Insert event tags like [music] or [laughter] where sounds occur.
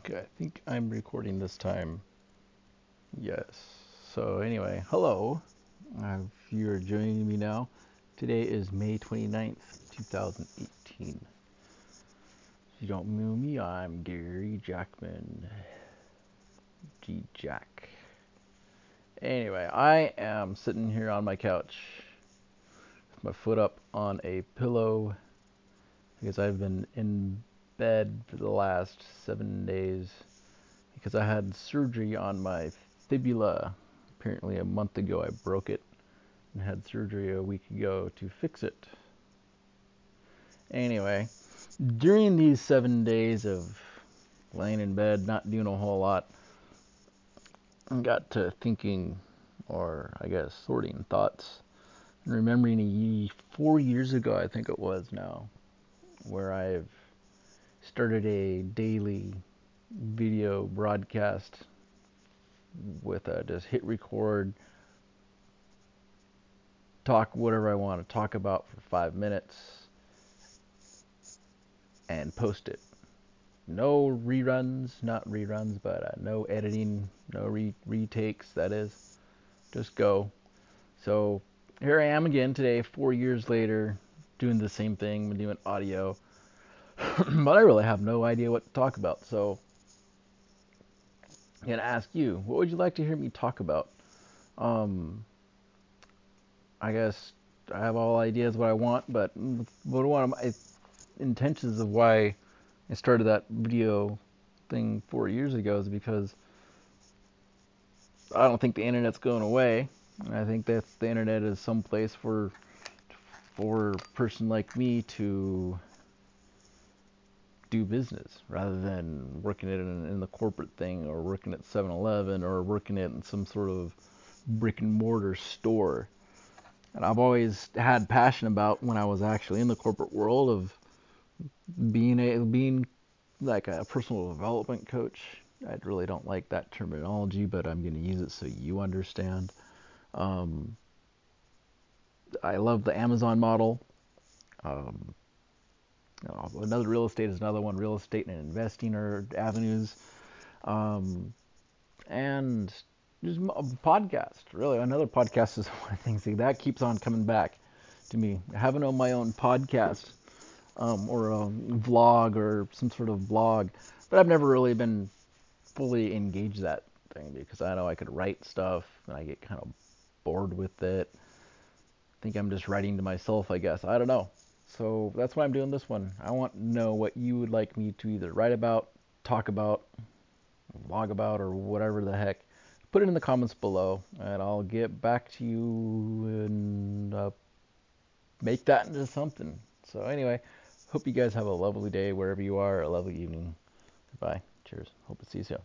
Okay, I think I'm recording this time. Yes. So, anyway, hello. Uh, if you're joining me now, today is May 29th, 2018. If you don't know me, I'm Gary Jackman. G Jack. Anyway, I am sitting here on my couch with my foot up on a pillow because I've been in bed for the last seven days because I had surgery on my fibula. Apparently, a month ago, I broke it and had surgery a week ago to fix it. Anyway, during these seven days of laying in bed, not doing a whole lot, I got to thinking, or I guess sorting thoughts, and remembering a four years ago, I think it was now, where I've started a daily video broadcast with a just hit record, talk whatever I want to talk about for five minutes, and post it. No reruns, not reruns, but uh, no editing, no re- retakes, that is. Just go. So here I am again today, four years later, doing the same thing, doing audio. [clears throat] but I really have no idea what to talk about. So I'm gonna ask you, what would you like to hear me talk about? Um, I guess I have all ideas what I want, but what one of my intentions of why I started that video thing four years ago is because I don't think the internet's going away. I think that the internet is some place for for a person like me to do business rather than working it in, in the corporate thing or working at 7-Eleven or working it in some sort of brick and mortar store. And I've always had passion about when I was actually in the corporate world of being a being like a personal development coach. I really don't like that terminology, but I'm going to use it so you understand. Um, I love the Amazon model. Um, another real estate is another one. Real estate and investing are avenues. Um, and just a podcast, really. Another podcast is [laughs] one of the things that keeps on coming back to me. Having on my own podcast um, or a vlog or some sort of blog, but I've never really been fully engaged that thing because I know I could write stuff and I get kind of bored with it. I think I'm just writing to myself, I guess. I don't know. So that's why I'm doing this one. I want to know what you would like me to either write about, talk about, blog about, or whatever the heck. Put it in the comments below, and I'll get back to you and uh, make that into something. So anyway, hope you guys have a lovely day wherever you are, a lovely evening. Goodbye. Cheers. Hope to see you soon.